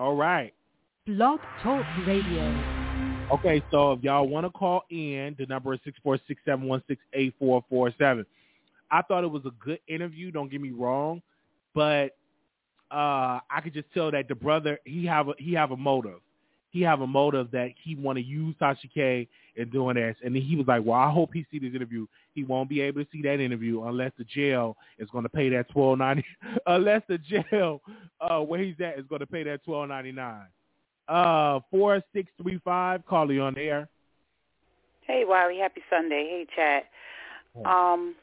All right. Blog Talk Radio. Okay, so if y'all want to call in, the number is six four six seven one six eight four four seven. I thought it was a good interview. Don't get me wrong, but uh, I could just tell that the brother he have a, he have a motive. He have a motive that he want to use Tasha K in doing this, and he was like, "Well, I hope he see this interview. He won't be able to see that interview unless the jail is going to pay that twelve ninety. unless the jail uh, where he's at is going to pay that twelve ninety nine. Uh, four six three five. Call you on the air. Hey, Wiley. Happy Sunday. Hey, chat. Um,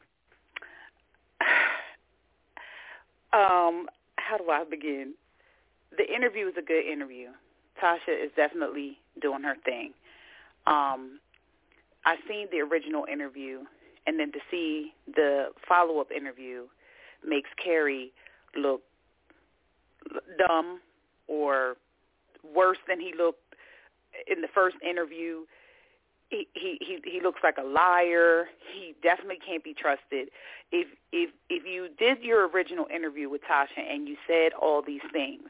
um, how do I begin? The interview was a good interview. Tasha is definitely doing her thing. Um, I seen the original interview, and then to see the follow-up interview makes Carey look dumb or worse than he looked in the first interview. He he he, he looks like a liar. He definitely can't be trusted. If if if you did your original interview with Tasha and you said all these things,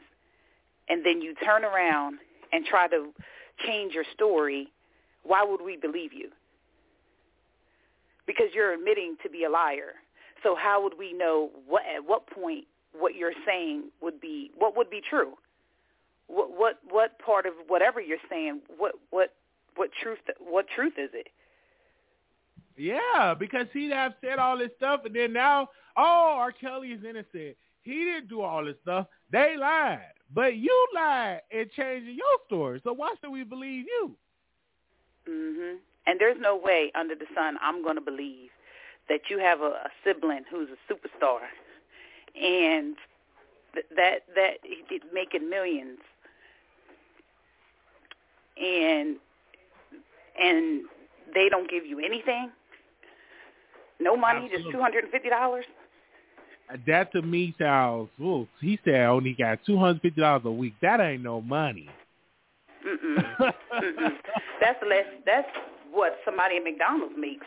and then you turn around and try to change your story, why would we believe you? Because you're admitting to be a liar. So how would we know what at what point what you're saying would be what would be true? What what what part of whatever you're saying what what what truth what truth is it? Yeah, because he'd have said all this stuff, and then now, oh, R. Kelly is innocent. He didn't do all this stuff. They lied, but you lied and changing your story. So why should we believe you? Mhm. And there's no way under the sun I'm going to believe that you have a, a sibling who's a superstar, and th- that that making millions, and and they don't give you anything. No money, Absolutely. just two hundred and fifty dollars. That to me sounds. Ooh, he said I only got two hundred fifty dollars a week. That ain't no money. Mm-mm. Mm-mm. That's less. That's what somebody at McDonald's makes.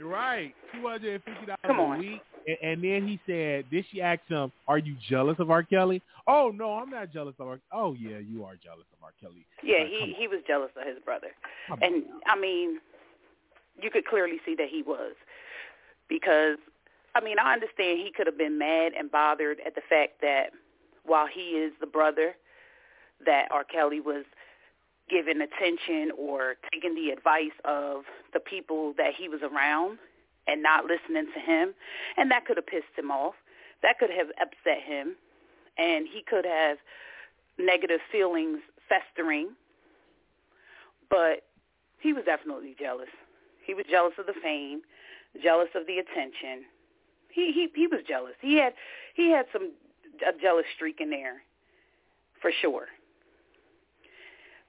right, two hundred and fifty dollars a on. week. And, and then he said, "Did she ask him, are you jealous of R. Kelly?" Oh no, I'm not jealous of R. Oh yeah, you are jealous of R. Kelly. Yeah, Like, he he was jealous of his brother, Come and I mean, you could clearly see that he was, because I mean I understand he could have been mad and bothered at the fact that while he is the brother, that R. Kelly was giving attention or taking the advice of the people that he was around and not listening to him, and that could have pissed him off. That could have upset him, and he could have negative feelings festering. But he was definitely jealous. He was jealous of the fame, jealous of the attention. He he he was jealous. He had he had some a jealous streak in there, for sure.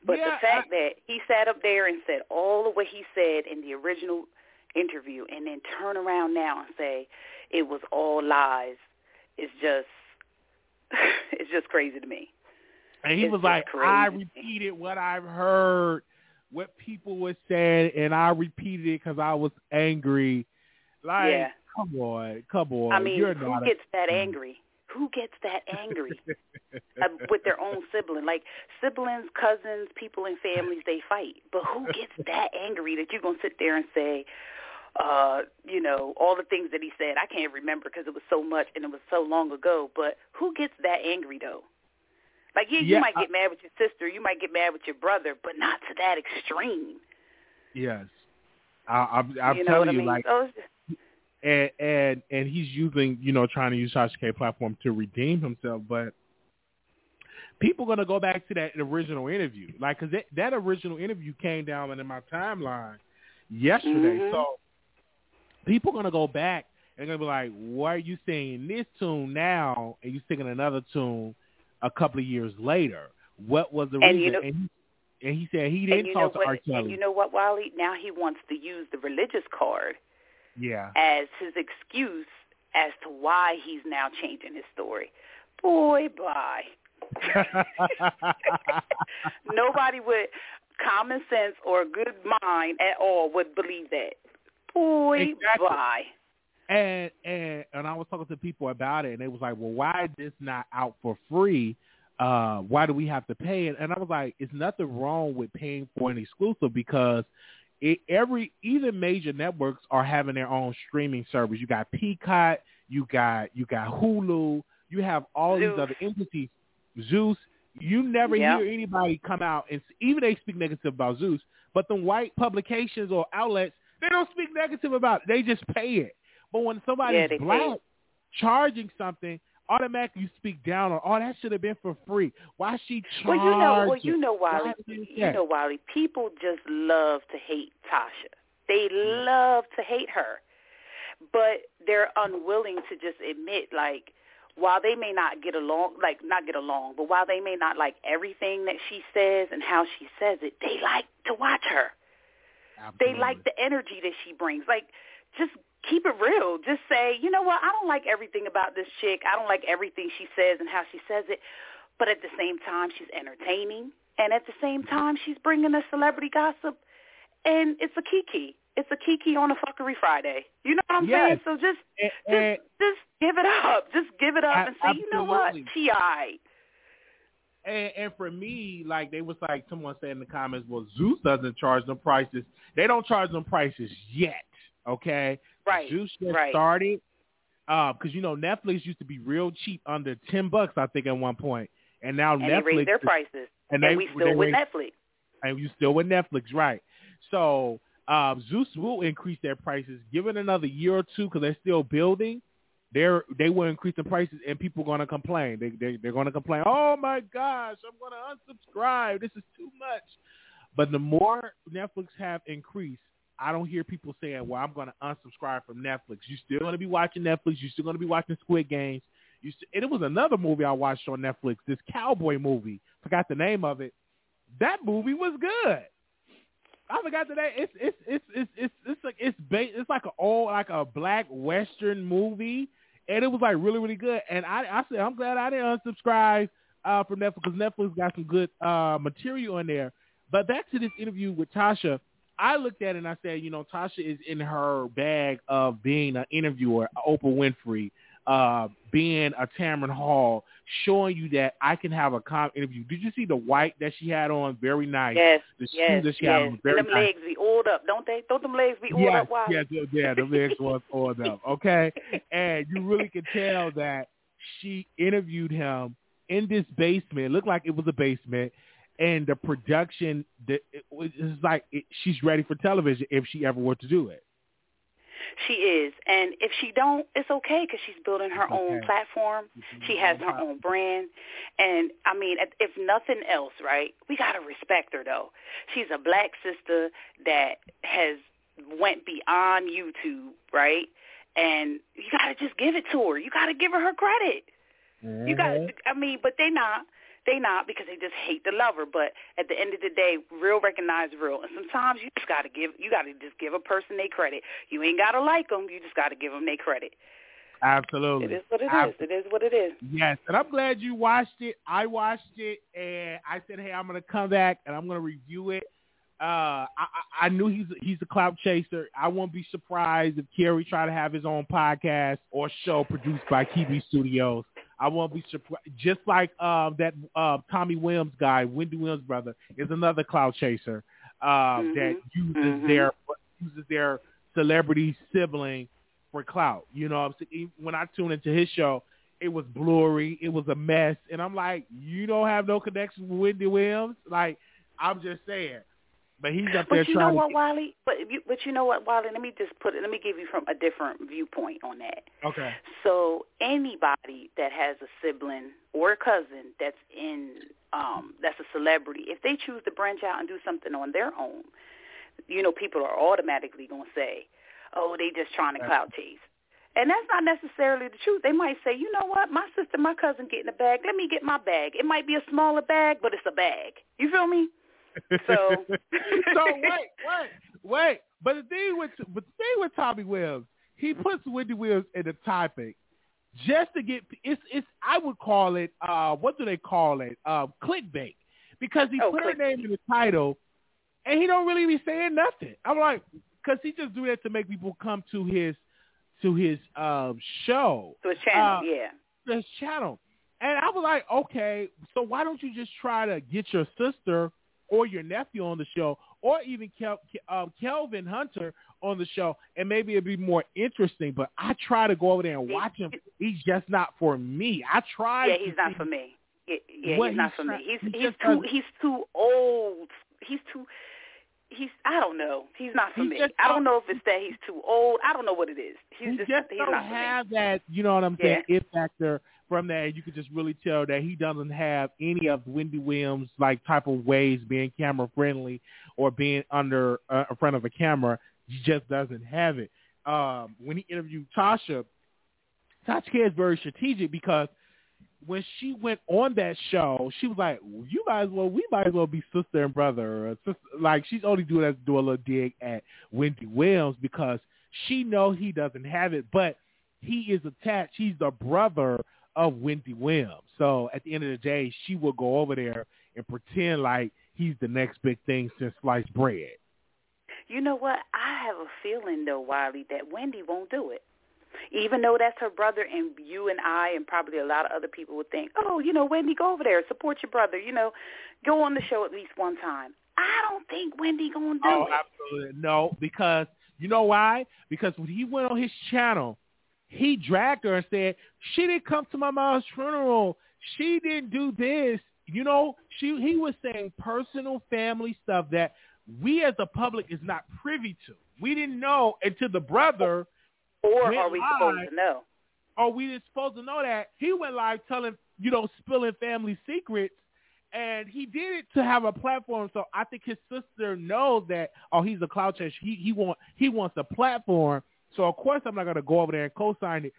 But Yeah, the fact that he sat up there and said all of what he said in the original interview and then turn around now and say it was all lies is just it's just crazy to me. And he It's was like, I repeated what I've heard, what people were saying, and I repeated it because I was angry. Like, Yeah. Come on, come on. I mean, You're who not a- gets that angry? Who gets that angry uh, with their own sibling? Like siblings, cousins, people in families, they fight. But who gets that angry that you're gonna sit there and say, uh, you know, all the things that he said? I can't remember because it was so much and it was so long ago. But who gets that angry though? Like yeah, you might get mad with your sister, you might get mad with your brother, but not to that extreme. Yes. I, I'm, I'm you know telling what I you, mean? like, So just- and and and he's using, you know, trying to use Tasha K platform to redeem himself, but people gonna go back to that original interview, like, cause that, that original interview came down in my timeline yesterday, Mhm. so people gonna go back and gonna be like, why are you singing this tune now and you singing another tune a couple of years later? What was the And reason? you know- and, he, and he said he didn't you know talk to what? R. Kelly. And you know what, Wally? Now he wants to use the religious card yeah. as his excuse as to why he's now changing his story. Boy, bye. Nobody with common sense or good mind at all would believe that. Boy, Exactly. bye. And and and I was talking to people about it, and they was like, "Well, why is this not out for free uh, why do we have to pay? And, and I was like, it's nothing wrong with paying for an exclusive because it, every even major networks are having their own streaming service. You got Peacock, you got you got Hulu, you have all Zeus. these other entities. Zeus, you never Yep. hear anybody come out and even they speak negative about Zeus, but the white publications or outlets they don't speak negative about it. They just pay it. But when somebody's Yeah, they pay black charging something, automatically you speak down on. Oh, that should have been for free. Why she charged? Well, you know, well, you know, Wally. You know, Wally. People just love to hate Tasha. They love to hate her, but they're unwilling to just admit, like, while they may not get along, like not get along, but while they may not like everything that she says and how she says it, they like to watch her. They like the energy that she brings. Like, just keep it real. Just say, you know what? I don't like everything about this chick. I don't like everything she says and how she says it. But at the same time, she's entertaining. And at the same time, she's bringing us celebrity gossip. And it's a kiki. It's a kiki on a fuckery Friday. You know what I'm Yes. saying? So just, And- just, and- just give it up. Just give it up A- and say, you know what? absolutely. Right. And, and for me, like they was like someone said in the comments, well, Zeus doesn't charge them prices. They don't charge them prices yet. Okay, Right. Zeus just right. started because you know Netflix used to be real cheap, under ten bucks, I think, at one point, and now And they Netflix raised their prices. and And, they we they still with raised- Netflix. and you still with Netflix, right? So um, Zeus will increase their prices. Give it another year or two because they're still building. They're they will increase the prices, and people are going to complain. They, they they're going to complain. Oh my gosh, I'm going to unsubscribe. This is too much. But the more Netflix have increased, I don't hear people saying, "Well, I'm going to unsubscribe from Netflix." You're still going to be watching Netflix. You're still going to be watching Squid Games. You st- and it was another movie I watched on Netflix. This cowboy movie. Forgot the name of it. That movie was good. I forgot the name. It's it's it's it's it's it's like it's ba- it's like a old like a black western movie, and it was like really really good. And I I said I'm glad I didn't unsubscribe uh, from Netflix because Netflix got some good uh, material in there. But back to this interview with Tasha, I looked at it and I said, you know, Tasha is in her bag of being an interviewer, Oprah Winfrey, uh, being a Tamron Hall, showing you that I can have a calm interview. Did you see the white that she had on? Very nice. Yes, The shoes yes, that she had yes. on, And very them nice. legs be oiled up, don't they? Don't them legs be oiled Yes, up? Yes, yeah, the legs was oiled up. Okay, and you really could tell that she interviewed him in this basement. It looked like it was a basement, and the production, the, it was like it, she's ready for television if she ever were to do it. She is, and if she don't, it's okay because she's building her It's own platform. Mm-hmm. She has her uh-huh. own brand, and I mean, if- nothing else, right? We gotta respect her though. She's a black sister that has went beyond YouTube, right? And you gotta just give it to her. You gotta give her her credit. You got. Mm-hmm. I mean, but they not. They not because they just hate the lover. But at the end of the day, real recognize real. And sometimes you just got to give, you got to just give a person their credit. You ain't got to like them. You just got to give them their credit. absolutely. It is what it is. Ab- It is what it is. Yes, and I'm glad you watched it. I watched it, and I said, "Hey, I'm going to come back and I'm going to review it." Uh, I, I I knew he's he's a clout chaser. I won't be surprised if Carey try to have his own podcast or show produced by TV Studios. I won't be surprised. Just like um, that uh, Tommy Williams guy, Wendy Williams' brother, is another clout chaser uh, that uses mhm. their uses their celebrity sibling for clout. You know, what I'm saying? when I tune into his show, it was blurry, it was a mess, and I'm like, you don't have no connection with Wendy Williams. Like, I'm just saying. But he's up there But you know what, to. Wiley? But you, but you know what, Wiley? Let me just put it. Let me give you from a different viewpoint on that. Okay. So anybody that has a sibling or a cousin that's in um that's a celebrity, if they choose to branch out and do something on their own, you know, people are automatically going to say, "Oh, they just trying to Right. clout chase." And that's not necessarily the truth. They might say, "You know what? My sister, my cousin getting a bag. Let me get my bag. It might be a smaller bag, but it's a bag." You feel me? So- so wait, wait, wait. But the thing with but the thing with Tommy Williams, he puts Wendy Williams in the topic just to get it's it's I would call it uh what do they call it um clickbait because he Oh, put her name in the title and he don't really be saying nothing. I'm like because he just do that to make people come to his to his um show To a channel, Uh, yeah. his channel. And I was like, okay, so why don't you just try to get your sister or your nephew on the show, or even Kel, uh, Kelvin Hunter on the show, and maybe it'd be more interesting. But I try to go over there and watch him. He's just not for me. I try. Yeah, he's not for me. Yeah, yeah he's not for me. He's he's too he's too old. He's too he's I don't know. He's not for he me. I don't know if it's that he's too old. I don't know what it is. He's he just, just he's don't not have that. You know what I'm saying? Yeah. It factor from that. You could just really tell that he doesn't have any of Wendy Williams like type of ways being camera friendly or being under uh, in front of a camera. He just doesn't have it. Um, when he interviewed Tasha, Tasha is very strategic because when she went on that show, she was like, "You guys, well, we might as well be sister and brother." Or sister. Like she's only doing that to do a little dig at Wendy Williams because she knows he doesn't have it, but he is attached. He's the brother of Wendy Williams. So at the end of the day, she will go over there and pretend like he's the next big thing since sliced bread. You know what? I have a feeling though, Wiley, that Wendy won't do it even though that's her brother and you and I and probably a lot of other people would think, oh, you know, Wendy, go over there, support your brother, you know, go on the show at least one time. I don't think Wendy gonna do oh, it. absolutely no, because you know why? Because when he went on his channel, he dragged her and said she didn't come to my mom's funeral. She didn't do this. You know, she he was saying personal family stuff that we as a public is not privy to. We didn't know until the brother or are we live, supposed to know? Are we supposed to know that he went live telling you know spilling family secrets, and he did it to have a platform. So I think his sister knows that. Oh, he's a cloud chaser. He he want he wants a platform. So of course I'm not gonna go over there and co-sign it.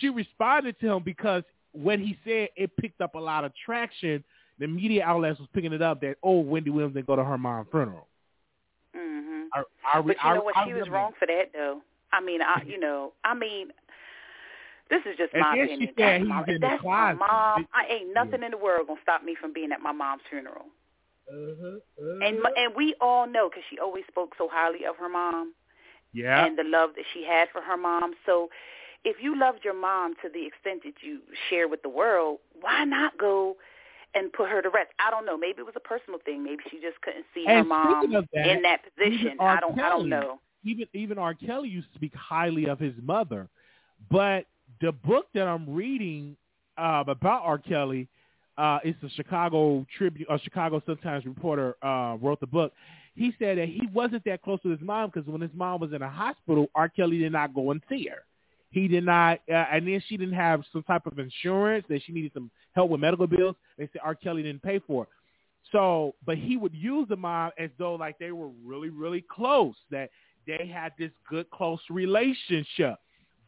She responded to him because when he said it picked up a lot of traction, the media outlets was picking it up that oh Wendy Williams didn't go to her mom's funeral. Mm-hmm. I, I, but you I, know what? I, she was wrong for that though. I mean, I you know, I mean, this is just my and opinion. She said that's my, in that's the my mom. I ain't nothing yeah. in the world gonna stop me from being at my mom's funeral. Uh-huh, uh-huh. And and we all know because she always spoke so highly of her mom. Yeah. And the love that she had for her mom. So if you loved your mom to the extent that you share with the world, why not go and put her to rest? I don't know. Maybe it was a personal thing. Maybe she just couldn't see and her mom that, in that position. I don't. Kelly, I don't know even even R. Kelly used to speak highly of his mother, but the book that I'm reading uh, about R. Kelly uh, is the Chicago Tribune, a Chicago Sun Times reporter uh, wrote the book. He said that he wasn't that close to his mom because when his mom was in a hospital, R. Kelly did not go and see her. He did not, uh, and then she didn't have some type of insurance that she needed some help with medical bills. They said R. Kelly didn't pay for it. So, but he would use the mom as though like they were really, really close. That they had this good, close relationship.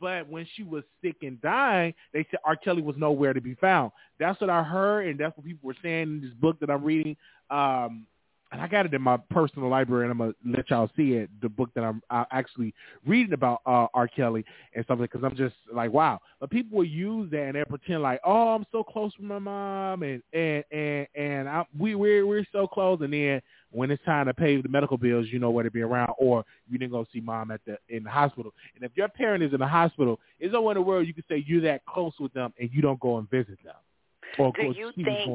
But when she was sick and dying, they said R. Kelly was nowhere to be found. That's what I heard, and that's what people were saying in this book that I'm reading. Um, and I got it in my personal library, and I'm gonna let y'all see it. The book that I'm uh, actually reading about uh, R. Kelly and something because I'm just like, wow. But people will use that and they pretend like, oh, I'm so close with my mom, and and and and I, we we're we're so close, and then when it's time to pay the medical bills, you know where to be around, or you didn't go see mom at the in the hospital. And if your parent is in the hospital, there's nowhere in the world you can say you're that close with them and you don't go and visit them. Or Do you think?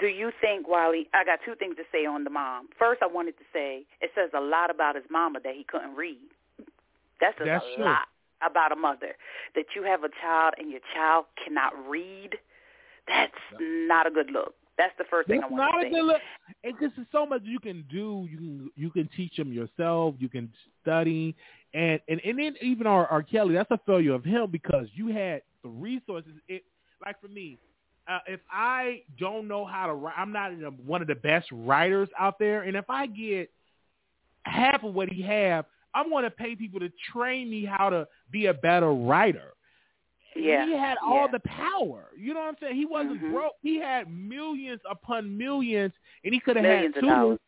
Do you think, Wiley, I got two things to say on the mom. First, I wanted to say it says a lot about his mama that he couldn't read. That says That's a true. lot about a mother. That you have a child and your child cannot read, that's not a good look. That's the first That's thing I want not to a say. good look. And this is so much you can do. You can you can teach them yourself. You can study, and and and then even our R. Kelly. That's a failure of him because you had the resources. It like for me, uh, if I don't know how to write, I'm not a, one of the best writers out there. And if I get half of what he have, I'm going to pay people to train me how to be a better writer. Yeah. He had all yeah. the power. You know what I'm saying? He wasn't Mhm. broke. He had millions upon millions, and he could have had tutors.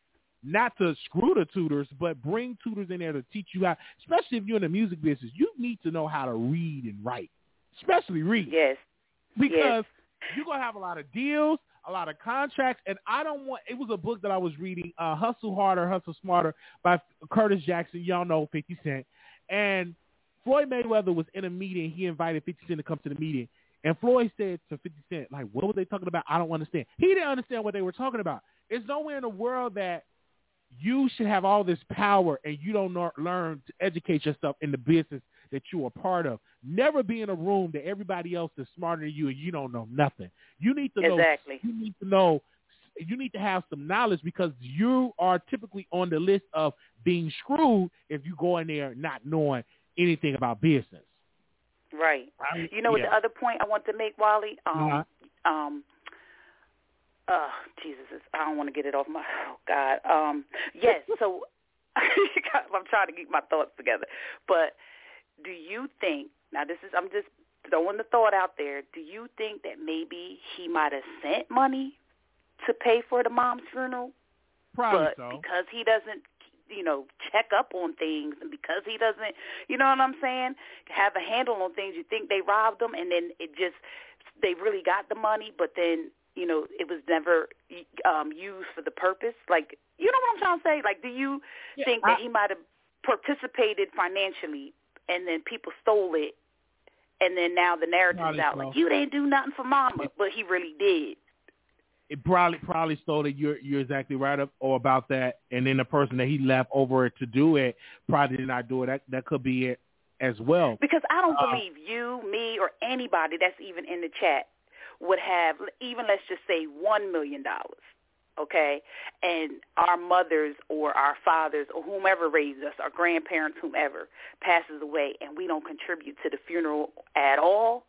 Not to screw the tutors, but bring tutors in there to teach you how. Especially if you're in the music business, you need to know how to read and write, especially read. Yes. Because you're gonna have a lot of deals, a lot of contracts, and I don't want. It was a book that I was reading, uh, "Hustle Harder, Hustle Smarter" by Curtis Jackson. Y'all know Fifty Cent, and Floyd Mayweather was in a meeting. He invited Fifty Cent to come to the meeting, And Floyd said to 50 Cent, like, what were they talking about? I don't understand. He didn't understand what they were talking about. It's nowhere in the world that you should have all this power and you don't learn to educate yourself in the business that you are part of. Never be in a room that everybody else is smarter than you and you don't know nothing. You need to know. Exactly. You need to know. You need to have some knowledge because you are typically on the list of being screwed if you go in there not knowing anything about business. Right. I, you know what the other point I want to make, Wally? Um, Uh-huh. um, uh, Jesus, I don't want to get it off my. Oh God. Um, yes. So I'm trying to keep my thoughts together. But do you think now? This is I'm just throwing the thought out there. Do you think that maybe he might have sent money to pay for the mom's funeral, Probably but so. because he doesn't, you know, check up on things, and because he doesn't, you know what I'm saying, have a handle on things, you think they robbed him, and then it just they really got the money, but then you know it was never um used for the purpose. Like, you know what I'm trying to say? Like, do you Yeah, think that he might have participated financially, and then people stole it? And then now the narrative's out like you didn't do nothing for mama, but he really did. it probably probably stole it. You're you're exactly right up or about that. And then the person that he left over to do it probably did not do it. That that could be it as well. Because I don't Uh, believe you, me, or anybody that's even in the chat would have even let's just say one million dollars, okay? And our mothers or our fathers or whomever raised us, our grandparents, whomever passes away, and we don't contribute to the funeral at all.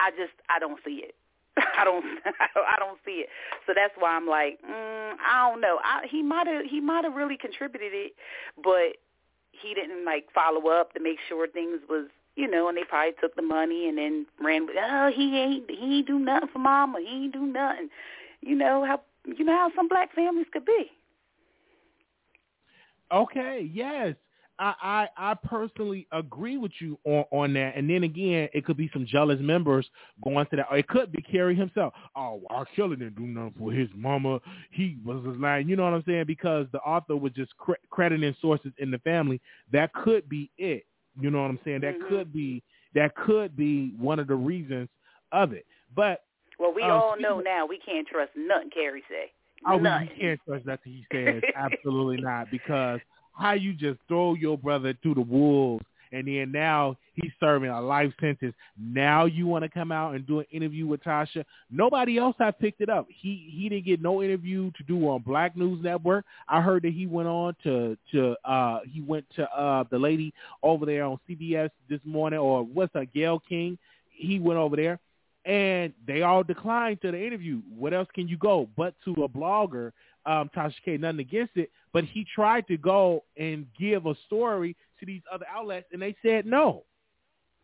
I just I don't see it. I don't I don't see it. So that's why I'm like, mm, I don't know. I, he might have he might have really contributed it, but he didn't like follow up to make sure things was you know, and they probably took the money and then ran oh he ain't he ain't do nothing for mama, he ain't do nothing. You know how you know how some black families could be. Okay, yes. I, I I personally agree with you on, on that. And then again, it could be some jealous members going to that. Or it could be Carey himself. Oh, R. Kelly didn't do nothing for his mama. He was line. You know what I'm saying? Because the author was just cre- crediting sources in the family. That could be it. You know what I'm saying? That Mhm. could be that could be one of the reasons of it. But Well, we Uh, all know of- now we can't trust nothing Carey say. Oh, Nothing. we can't trust nothing he says. Absolutely not. Because how you just throw your brother through the wolves and then now he's serving a life sentence. Now you want to come out and do an interview with Tasha. Nobody else have picked it up. He he didn't get no interview to do on Black News Network. I heard that he went on to to uh he went to uh the lady over there on CBS this morning or what's her Gail King. He went over there and they all declined to the interview. What else can you go but to a blogger, um, Tasha K? Nothing against it, but he tried to go and give a story to these other outlets, and they said no.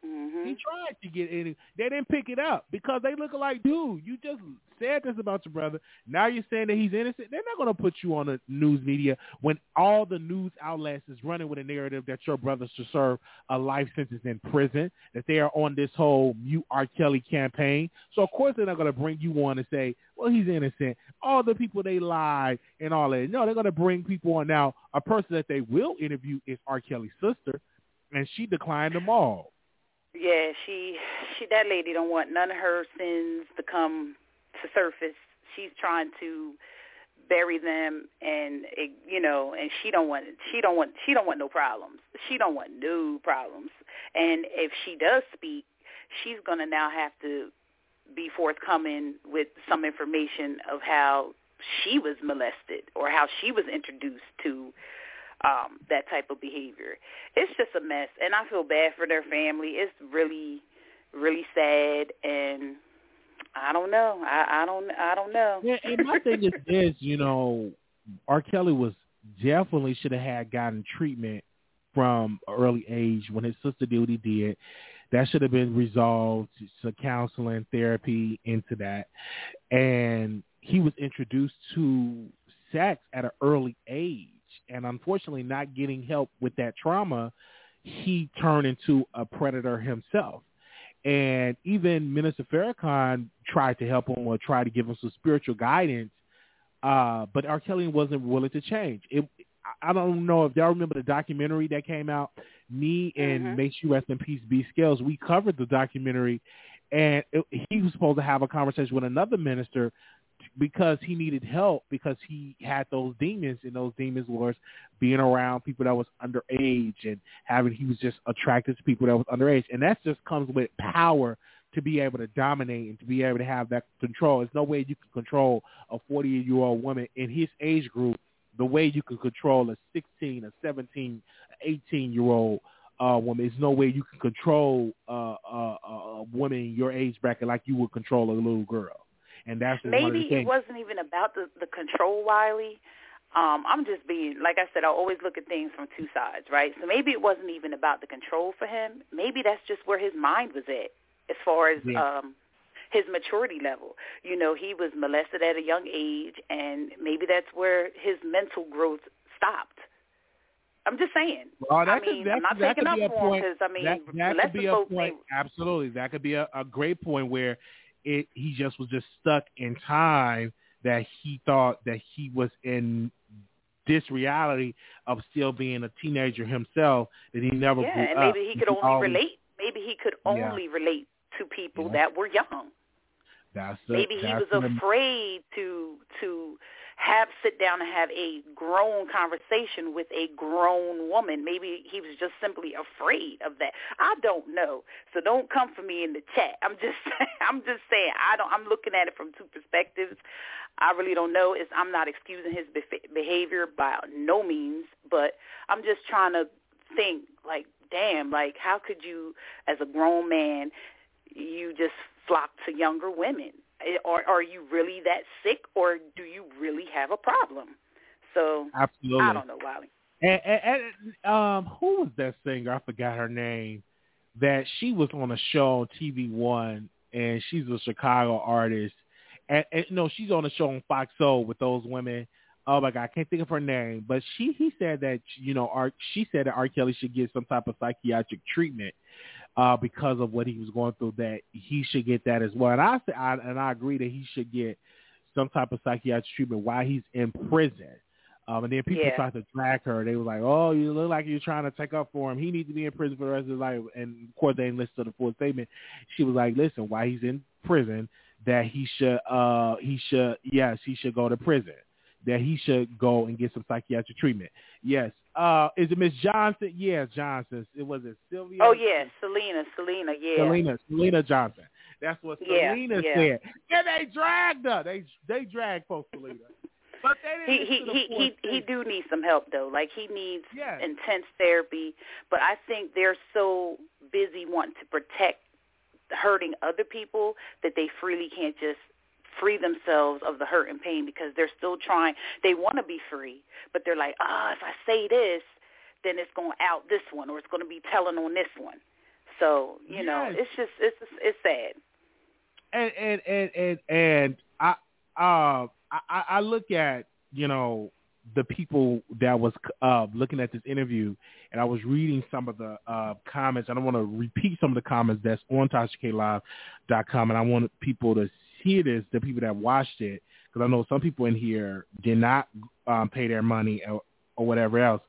Mhm. He tried to get in. They didn't pick it up because they look like, dude, you just said this about your brother. Now you're saying that he's innocent. They're not going to put you on the news media when all the news outlets is running with a narrative that your brother should serve a life sentence in prison, that they are on this whole mute R. Kelly campaign. So of course they're not going to bring you on and say, well, he's innocent. All the people they lied and all that. No, they're going to bring people on. Now, a person that they will interview is R. Kelly's sister, and she declined them all. Yeah, she she that lady don't want none of her sins to come to surface. She's trying to bury them and it, you know and she don't want she don't want she don't want no problems. She don't want no problems. And if she does speak, she's going to now have to be forthcoming with some information of how she was molested or how she was introduced to um that type of behavior. It's just a mess and I feel bad for their family. It's really really sad and I don't know. I, I don't I don't know. Yeah, and my thing is this, you know, R. Kelly was definitely should have had gotten treatment from early age when his sister did what he did. That should have been resolved to counseling, therapy into that. And he was introduced to sex at an early age. And unfortunately not getting help with that trauma, he turned into a predator himself. And even Minister Farrakhan tried to help him or tried to give him some spiritual guidance, uh, but R. Kelly wasn't willing to change. It, I don't know if y'all remember the documentary that came out. Me and Mhm. Make Sure Rest in Peace B Scales, we covered the documentary, and it, he was supposed to have a conversation with another minister because he needed help because he had those demons and those demons was being around people that was underage and having he was just attracted to people that was underage and that just comes with power to be able to dominate and to be able to have that control. There's no way you can control a 40 year old woman in his age group the way you can control a 16, a 17, 18 year old uh, woman. There's no way you can control uh, uh, a woman your age bracket like you would control a little girl. And that's maybe it wasn't even about the the control, Wiley. Um, I'm just being like I said. I always look at things from two sides, right? So maybe it wasn't even about the control for him. Maybe that's just where his mind was at, as far as yeah. um, his maturity level. You know, he was molested at a young age, and maybe that's where his mental growth stopped. I'm just saying. Well, that I could, mean, that, I'm not that taking could up for him because I mean, that, that could be a point. may- Absolutely, that could be a, a great point where it he just was just stuck in time that he thought that he was in this reality of still being a teenager himself that he never yeah, and maybe he could He only always- relate. Maybe he could Yeah. only relate to people Yeah. that were young. That's the, Maybe he that's was the- afraid to to have sit down and have a grown conversation with a grown woman. Maybe he was just simply afraid of that. I don't know. So don't come for me in the chat. I'm just I'm just saying I don't I'm looking at it from two perspectives. I really don't know. It's, I'm not excusing his behavior by no means, but I'm just trying to think like damn, like how could you as a grown man you just flock to younger women? Or are you really that sick, or do you really have a problem? So absolutely. I don't know, Wiley. And, and, and um, who was that singer? I forgot her name. That she was on a show on TV One, and she's a Chicago artist. And, and no, she's on a show on Fox Soul with those women. Oh my God, I can't think of her name, but she he said that you know, R, she said that R. Kelly should get some type of psychiatric treatment uh, because of what he was going through. That he should get that as well. And I say, I, and I agree that he should get some type of psychiatric treatment while he's in prison. Um, and then people Yeah. tried to drag her. They were like, "Oh, you look like you're trying to take up for him. He needs to be in prison for the rest of his life." And of course, they didn't listen to the full statement. She was like, "Listen, while he's in prison, that he should, uh, he should, yes, he should go to prison. That he should go and get some psychiatric treatment. Yes. Uh, is it Miss Johnson? Yes, Johnson. It was it Sylvia. Oh yeah, Syleena, Syleena, yeah. Syleena, Syleena Johnson. That's what Yeah, Syleena yeah. said. And they dragged her. They they dragged folks Syleena. But they He didn't he to he he he do need some help though. Like he needs Yes. intense therapy, but I think they're so busy wanting to protect hurting other people that they freely can't just free themselves of the hurt and pain because they're still trying. They want to be free, but they're like, ah, if I say this, then it's going to out this one or it's going to be telling on this one. So you know, it's just it's it's sad. and and and and, and I uh I, I look at you know the people that was uh looking at this interview and I was reading some of the uh comments. I don't want to repeat some of the comments that's on TashaKLive.com and I want people to hear this, the people that watched it, because I know some people in here did not um, pay their money or, or whatever else.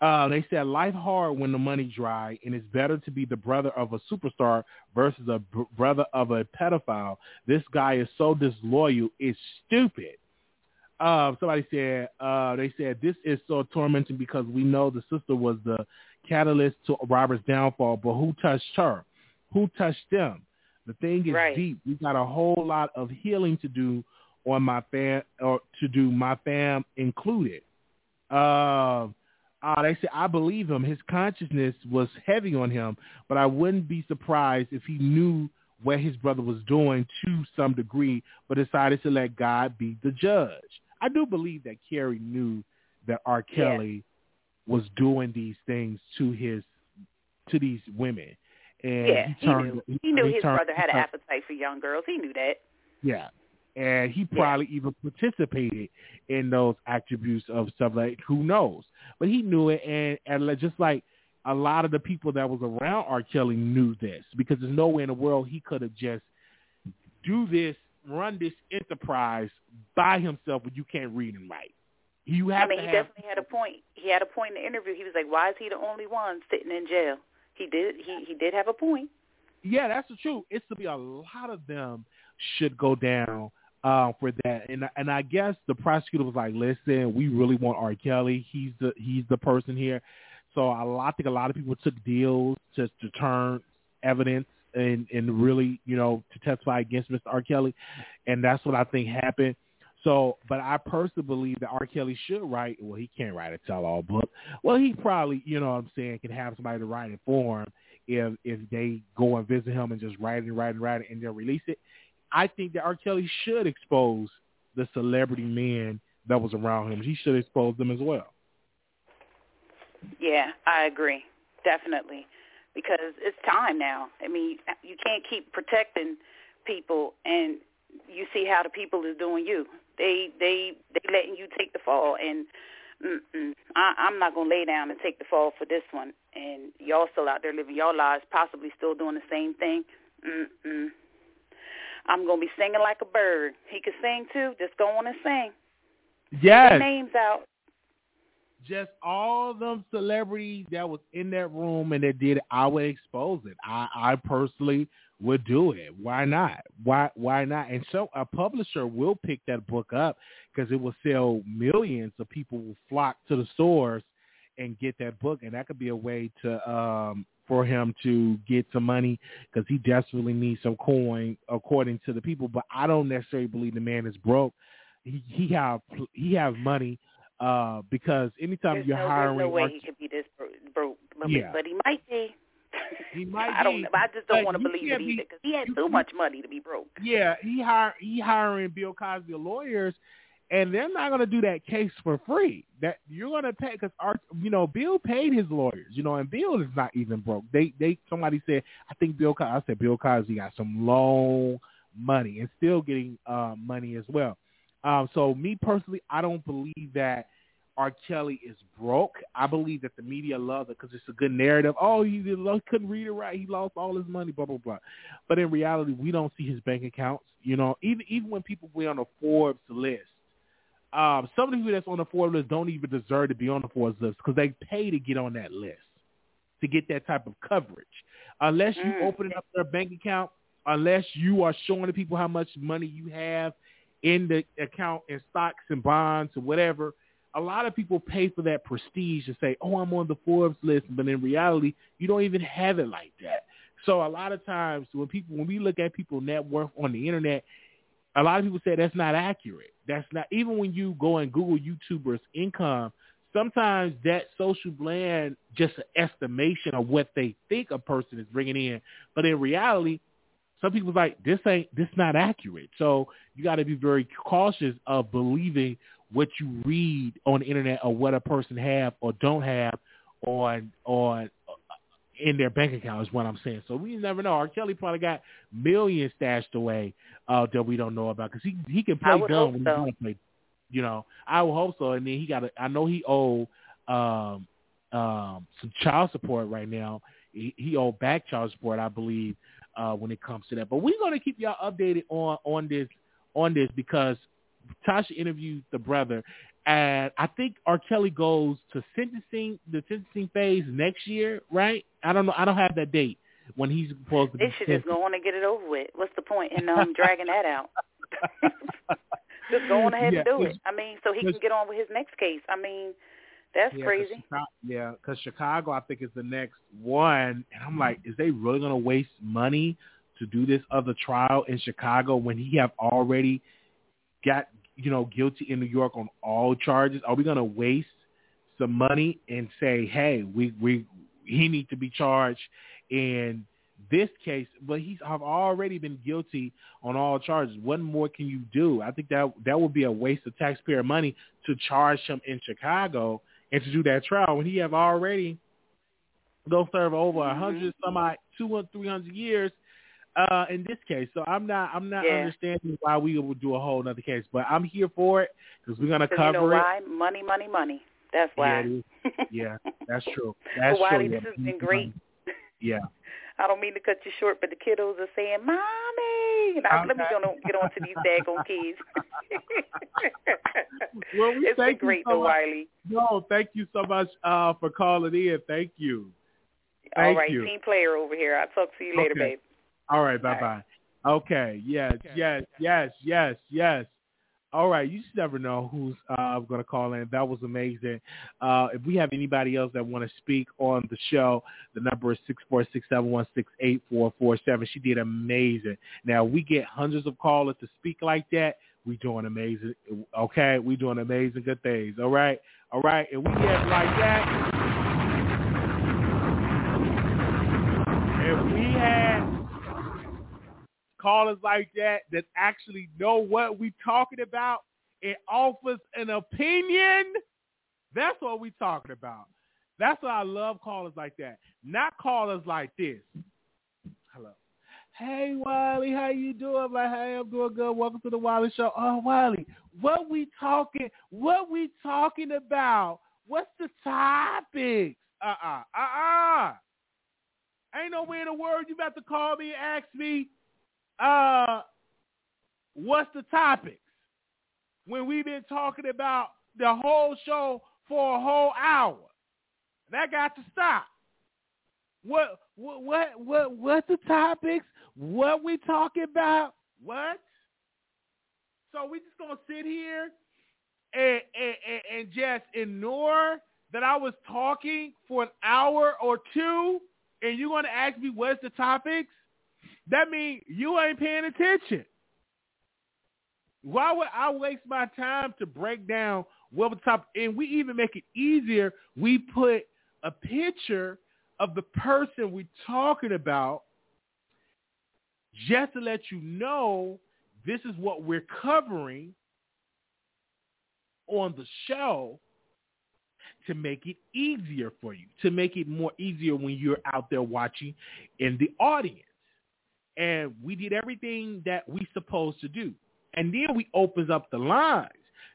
Uh, they said life hard when the money dry, and it's better to be the brother of a superstar versus a br- brother of a pedophile. This guy is so disloyal, it's stupid. Uh, somebody said uh, they said this is so tormenting because we know the sister was the catalyst to Robert's downfall, but who touched her? Who touched them? The thing is Right. deep. We got a whole lot of healing to do on my fam or to do my fam included. Uh, uh, they said I believe him. His consciousness was heavy on him, but I wouldn't be surprised if he knew what his brother was doing to some degree, but decided to let God be the judge. I do believe that Carey knew that R. Yeah. Kelly was doing these things to his to these women, and yeah, he he knew. He knew his turned- brother had an appetite for young girls. He knew that. yeah. And he probably even participated in those attributes of stuff like who knows. But he knew it and, and like- just like a lot of the people that was around R. Kelly knew this because there's no way in the world he could have just do this, run this enterprise by himself when you can't read and write. You have I mean, to he have definitely had a point. He had a point in the interview. He was like, "Why is he the only one sitting in jail?" He did. He he did have a point. Yeah, that's the truth. It's to be a lot of them should go down uh, for that. And and I guess the prosecutor was like, "Listen, we really want R. Kelly. He's the he's the person here." So I think a lot of people took deals to to turn evidence and and really you know to testify against Mr. R. Kelly, and that's what I think happened. So, but I personally believe that R. Kelly should write. Well, he can't write a tell-all book. Well, he probably, you know, what I'm saying, can have somebody to write it for him if if they go and visit him and just write and write and write it and then release it. I think that R. Kelly should expose the celebrity men that was around him. He should expose them as well. Yeah, I agree. Definitely. Because it's time now. I mean, you can't keep protecting people and you see how the people is doing you. They they they letting you take the fall and mm-mm, I, I'm not gonna lay down and take the fall for this one. And y'all still out there living your lives, possibly still doing the same thing. Mm-mm. I'm gonna be singing like a bird. He can sing too. Just go on and sing. Yes. names out. Just all them celebrities that was in that room and that did it, I would expose it. I, I personally would do it. Why not? Why why not? And so a publisher will pick that book up because it will sell millions of people will flock to the stores and get that book, and that could be a way to um for him to get some money because he desperately needs some coin, according to the people. But I don't necessarily believe the man is broke. He he have he have money uh because anytime there's you're no, hiring, there's no way he could be this broke, but, yeah. but he might be. He might. I don't. Be, I just don't want to believe it either because he has too much money to be broke. Yeah, he hire he hiring Bill Cosby lawyers, and they're not going to do that case for free. That you're going to pay because our, you know, Bill paid his lawyers, you know, and Bill is not even broke. They they somebody said I think Bill I said Bill Cosby got some loan money and still getting uh, money as well. Um, so me personally, I don't believe that R. Kelly is broke. I believe that the media loves it because it's a good narrative. Oh, he couldn't read it right. He lost all his money, blah blah blah. But in reality, we don't see his bank accounts. You know, even even when people went on a Forbes list, um, some of the people that's on the Forbes list don't even deserve to be on the Forbes list because they pay to get on that list to get that type of coverage. Unless you Mm. open up their bank account, unless you are showing the people how much money you have in the account in stocks and bonds or whatever a lot of people pay for that prestige to say, "Oh, I'm on the Forbes list," but in reality, you don't even have it like that. So a lot of times when people when we look at people net worth on the internet, a lot of people say that's not accurate. That's not even when you go and Google YouTubers' income. Sometimes that Social Blade just an estimation of what they think a person is bringing in, but in reality, some people's like this ain't this not accurate. So you got to be very cautious of believing what you read on the internet or what a person have or don't have on on in their bank account is what I'm saying. So we never know. R. Kelly probably got millions stashed away uh, that we don't know about because he he can play dumb when so. he want to play. You know, I would hope so. And then he got. A, I know he owe um, um, some child support right now. He, he owe back child support, I believe, uh, when it comes to that. But we're gonna keep y'all updated on on this on this because Tasha interviewed the brother, and I think R. Kelly goes to sentencing the sentencing phase next year, right? I don't know. I don't have that date when he's supposed to be. They should just go on and get it over with. What's the point in um dragging that out? just go on ahead Yeah, and do it. I mean, so he can get on with his next case. I mean, that's Yeah, 'cause crazy. Chicago, yeah, because Chicago, I think, is the next one, and I'm like, is they really going to waste money to do this other trial in Chicago when he have already got you know guilty in New York on all charges? Are we going to waste some money and say, hey, we we he need to be charged in this case, but he's have already been guilty on all charges. What more can you do? I think that that would be a waste of taxpayer money to charge him in Chicago and to do that trial when he have already go serve over a Mhm. hundred some odd two or three hundred years uh in this case. So I'm not I'm not Yeah. understanding why we would do a whole other case, but I'm here for it because we're gonna 'Cause you cover know it. why? Money, money, money. That's Yeah, why. is. Yeah, that's true. That's well, Wiley, true. this has been great. Yeah. I don't mean to cut you short, but the kiddos are saying, "Mommy," and I, let me on, get on to these daggone kids. Well, we it's been great, so. Wiley. No, thank you so much uh, for calling in. Thank you. All Thank right, you. team player over here. I'll talk to you later, Okay. babe. All right. Bye bye. Okay. Yes. Yes. Yes. Yes. Yes. All right, you just never know who's uh, going to call in. That was amazing. Uh, if we have anybody else that want to speak on the show, the number is six four six seven one six eight four four seven. She did amazing. Now we get hundreds of callers to speak like that. We doing amazing. Okay, we doing amazing good things. All right, all right, and we get like that. If we had callers like that that actually know what we talking about and offers an opinion, that's what we talking about. That's what I love callers like that. Not callers like this. Hello. Hey Wiley, how you doing? I'm like, hey, I'm doing good. Welcome to the Wiley Show. Oh Wiley, what we talking? What we talking about? What's the topics? Uh uh-uh, uh uh uh. Ain't no way in the world you about to call me and ask me uh, what's the topics? When we've been talking about the whole show for a whole hour. That got to stop. What what what what what's the topics? What we talking about? What? So we just gonna sit here and, and, and just ignore that I was talking for an hour or two, and you're gonna ask me what's the topics? That means you ain't paying attention. Why would I waste my time to break down what the top? And we even make it easier. We put a picture of the person we're talking about just to let you know this is what we're covering on the show to make it easier for you, to make it more easier when you're out there watching in the audience and we did everything that we supposed to do. And then we opens up the lines.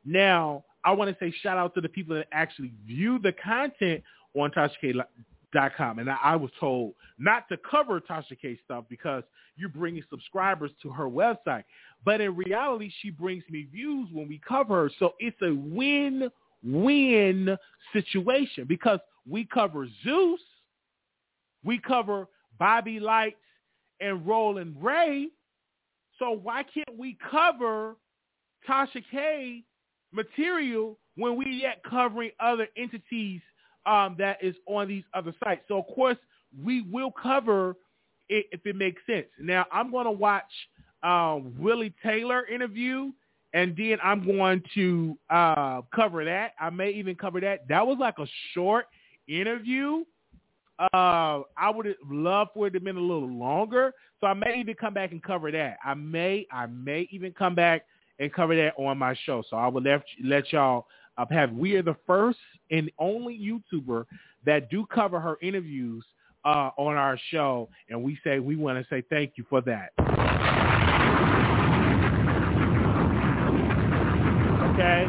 Now, I want to say shout out to the people that actually view the content on TashaK.com. And I was told not to cover Tasha K stuff because you're bringing subscribers to her website. But in reality, she brings me views when we cover her. So it's a win-win situation because we cover Zeus, we cover Bobby Lytes, and Rolling Ray. So why can't we cover Tasha K material when we yet covering other entities um, that is on these other sites? So of course we will cover it if it makes sense. Now I'm going to watch uh, Willie Taylor interview, and then I'm going to uh, cover that. I may even cover that. That was like a short interview uh, I would love for it to have been a little longer. So I may even come back and cover that. I may, I may even come back and cover that on my show. So I would let let y'all uh, have. We are the first and only YouTuber that do cover her interviews uh, on our show, and we say we want to say thank you for that. Okay.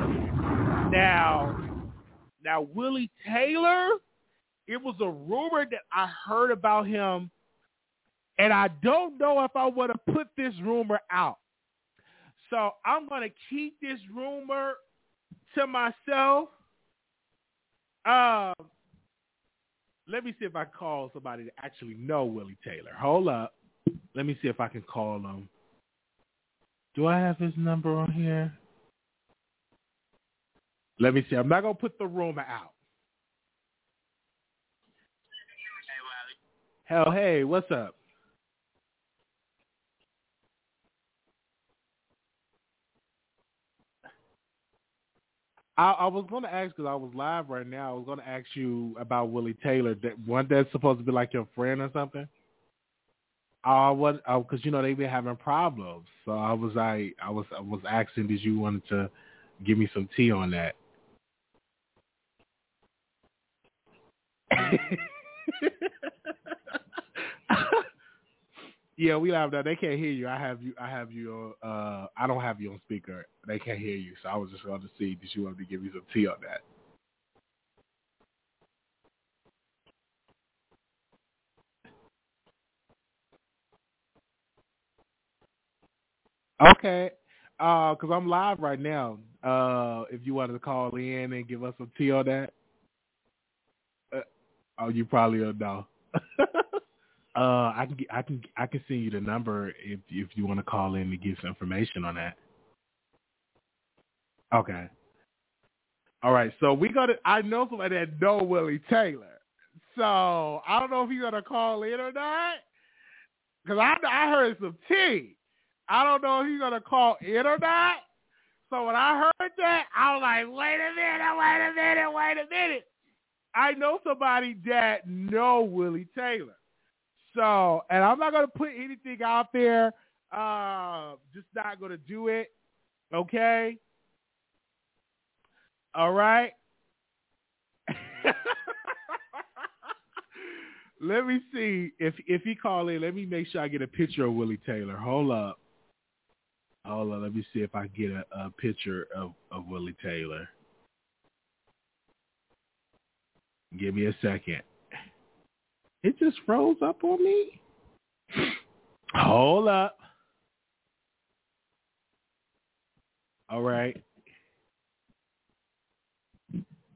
Now, now Willie Taylor it was a rumor that I heard about him, and I don't know if I want to put this rumor out. So I'm going to keep this rumor to myself. Um, let me see if I call somebody to actually know Willie Taylor. Hold up. Let me see if I can call him. Do I have his number on here? Let me see. I'm not going to put the rumor out. Hell, hey, what's up? I, I was going to ask because I was live right now. I was going to ask you about Willie Taylor. That one that's supposed to be like your friend or something. I was oh, because you know they've been having problems. So I was like, I was I was asking, did you wanted to give me some tea on that? yeah, we have that. They can't hear you. I have you. I have you. Uh, I don't have you on speaker. They can't hear you. So I was just going to see. Did you want to give me some tea on that? Okay, because uh, I'm live right now. Uh, if you wanted to call in and give us some tea on that, uh, oh, you probably don't know. Uh, I can I can I can send you the number if if you want to call in to get some information on that. Okay. All right. So we got. I know somebody that know Willie Taylor. So I don't know if he's gonna call in or not. Cause I I heard some tea. I don't know if he's gonna call in or not. So when I heard that, I was like, wait a minute, wait a minute, wait a minute. I know somebody that know Willie Taylor. So, and I'm not going to put anything out there. Uh, just not going to do it. Okay. All right. let me see if if he call in. Let me make sure I get a picture of Willie Taylor. Hold up. Hold on. Let me see if I get a, a picture of, of Willie Taylor. Give me a second. It just froze up on me. Hold up. All right.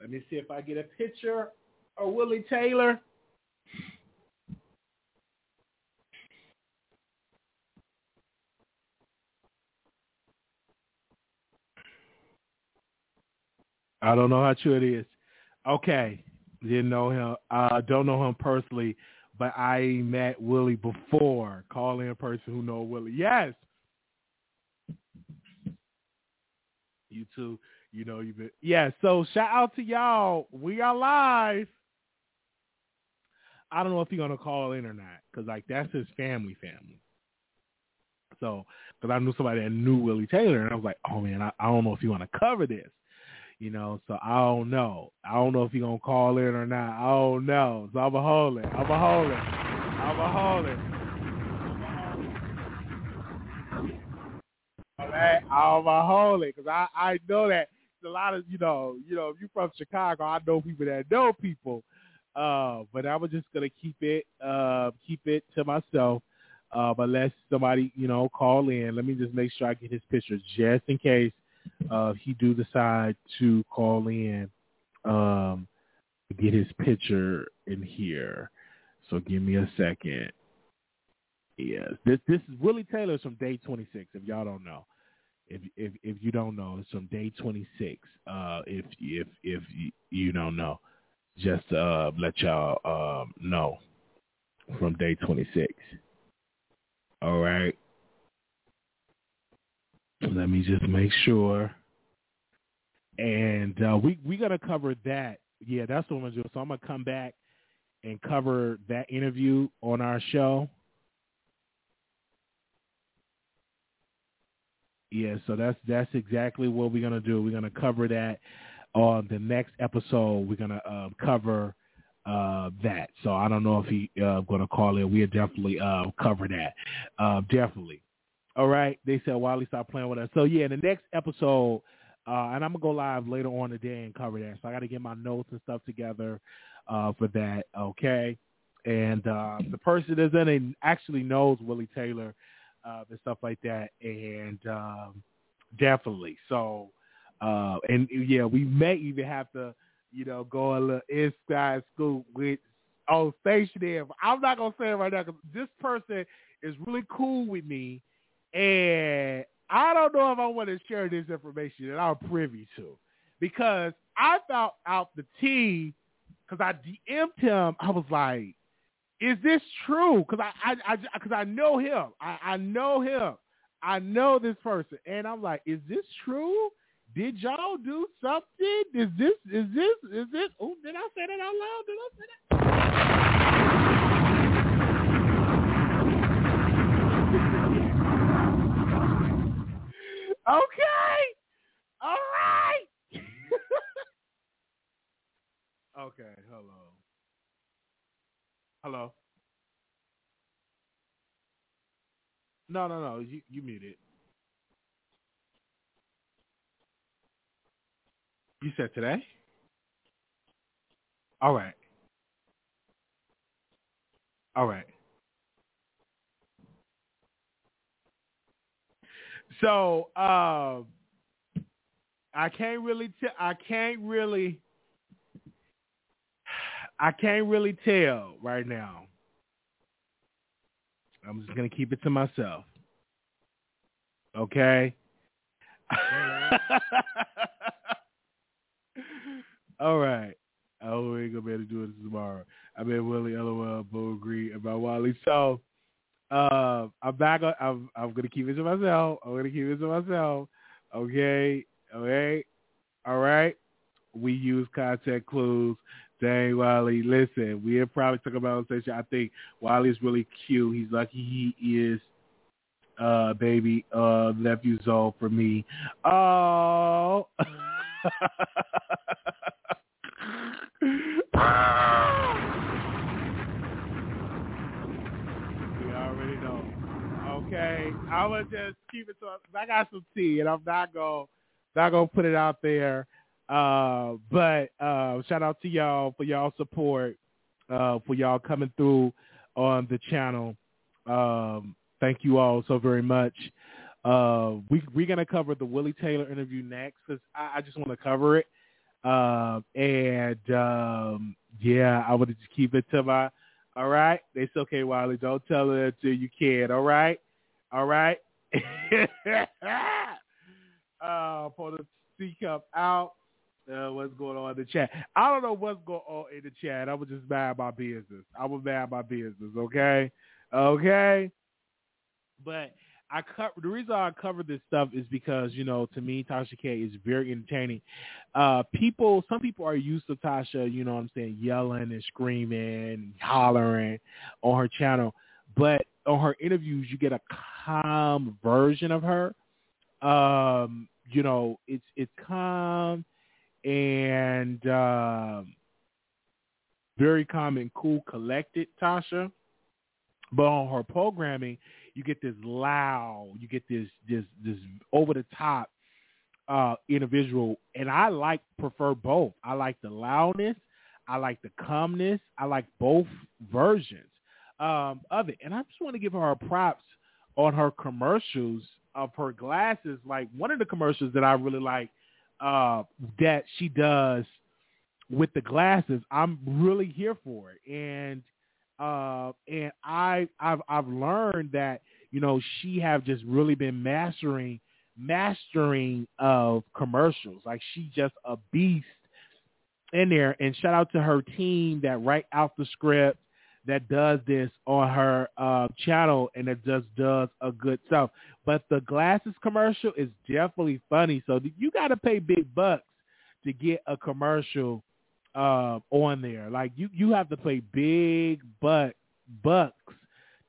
Let me see if I get a picture of Willie Taylor. I don't know how true it is. Okay. Didn't know him. Uh, don't know him personally, but I met Willie before. Call in a person who know Willie. Yes. You too. You know you've been. Yeah. So shout out to y'all. We are live. I don't know if he's gonna call in or not, cause like that's his family, family. So, cause I knew somebody that knew Willie Taylor, and I was like, oh man, I, I don't know if you want to cover this. You know, so I don't know. I don't know if he gonna call in or not. I don't know. So I'm a hold it. I'm a hold it. I'm a hold it. I'm a hold because I I know that a lot of you know you know if you're from Chicago, I know people that know people. Uh, but I was just gonna keep it uh keep it to myself. Uh, unless somebody you know call in, let me just make sure I get his picture just in case uh, he do decide to call in um, to get his picture in here. So give me a second. Yes, this this is Willie Taylor from Day 26. If y'all don't know, if if if you don't know, it's from Day 26. Uh, if if if you, you don't know, just uh, let y'all um, know from Day 26. All right. Let me just make sure. And uh, we we gonna cover that. Yeah, that's what I'm gonna do. So I'm gonna come back and cover that interview on our show. Yeah, so that's that's exactly what we're gonna do. We're gonna cover that on the next episode. We're gonna uh, cover uh, that. So I don't know if he uh, gonna call in. We'll definitely uh, cover that. Uh, definitely. All right. They said Wiley stop playing with us. So yeah, in the next episode, uh, and I'm gonna go live later on today and cover that. So I got to get my notes and stuff together uh, for that. Okay. And uh, the person that's in it actually knows Willie Taylor uh, and stuff like that, and um, definitely. So, uh, and yeah, we may even have to, you know, go a little inside scoop with on station. I'm not gonna say it right now because this person is really cool with me and I don't know if I want to share this information that I'm privy to because I found out the T because I DM'd him. I was like, is this true? Because I, I, I, because I, I, know him. I, I know him. I know this person, and I'm like, is this true? Did y'all do something? Is this, is this, is this? Oh, did I say that out loud? Did I say that? Okay. All right. okay. Hello. Hello. No, no, no. You you muted. You said today? All right. All right. So um, I can't really tell. I can't really. I can't really tell right now I'm just gonna keep it to myself. Okay. All right. Oh, we ain't gonna be able to do it tomorrow. I mean, Willie, LOL, Bo agree about Wally. So, uh, I'm back. I'm I'm gonna keep it to myself. I'm gonna keep it to myself. Okay. Okay. All right. We use contact clues. Dang, Wally. Listen, we have probably talked about station. I think Wally's really cute. He's lucky he is uh baby uh nephew all for me. Oh we already know. Okay. I'm gonna just keep it to I got some tea and I'm not gonna not gonna put it out there. Uh but uh shout out to y'all for y'all support, uh for y'all coming through on the channel. Um Thank you all so very much. Uh, we we're gonna cover the Willie Taylor interview next because I, I, just want to cover it. Uh, and um, yeah, I want to just keep it to my. All right, it's okay, Wiley. Don't tell her until you can. All right, all right. uh, for the C cup out. Uh, what's going on in the chat? I don't know what's going on in the chat. I was just bad my business. I was bad my business. Okay, okay. But I cover the reason I cover this stuff is because you know to me Tasha K is very entertaining. Uh, people, some people are used to Tasha, you know what I'm saying, yelling and screaming, and hollering on her channel, but on her interviews you get a calm version of her. Um, you know, it's it's calm and um, very calm and cool, collected Tasha. But on her programming, you get this loud, you get this this this over the top uh individual and I like prefer both. I like the loudness, I like the calmness, I like both versions um of it. And I just want to give her props on her commercials of her glasses. Like one of the commercials that I really like uh that she does with the glasses, I'm really here for it. And uh, and I I've I've learned that you know she have just really been mastering mastering of commercials. Like she's just a beast in there. And shout out to her team that write out the script that does this on her uh, channel and it just does a good stuff. But the glasses commercial is definitely funny. So you got to pay big bucks to get a commercial uh, on there. Like you, you have to pay big buck bucks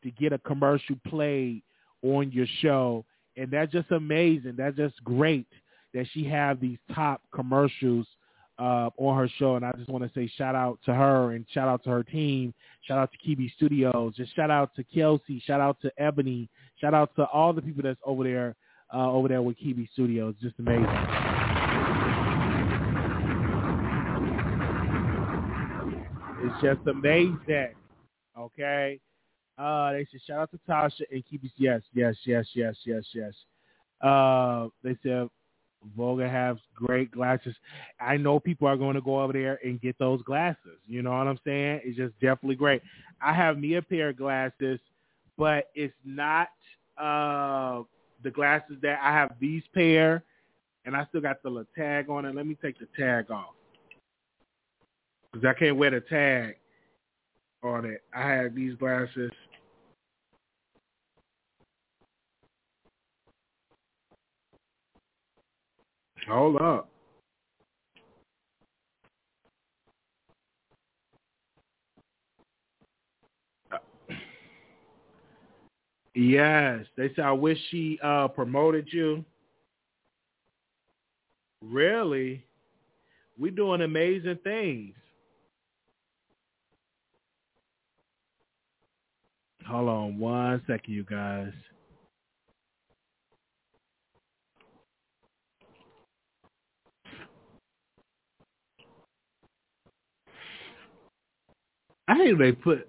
to get a commercial played on your show, and that's just amazing. That's just great that she have these top commercials uh, on her show, and I just want to say shout out to her and shout out to her team. Shout out to Kibi Studios. Just shout out to Kelsey. Shout out to Ebony. Shout out to all the people that's over there uh, over there with Kibi Studios. Just amazing. It's just amazing. Okay. Uh, they said shout out to Tasha and it. Yes, yes, yes, yes, yes, yes. Uh, they said Voga has great glasses. I know people are going to go over there and get those glasses. You know what I'm saying? It's just definitely great. I have me a pair of glasses, but it's not uh, the glasses that I have these pair, and I still got the little tag on it. Let me take the tag off because I can't wear the tag on it. I have these glasses. Hold up. Yes, they said I wish she uh, promoted you. Really? We're doing amazing things. Hold on one second, you guys. I hate they put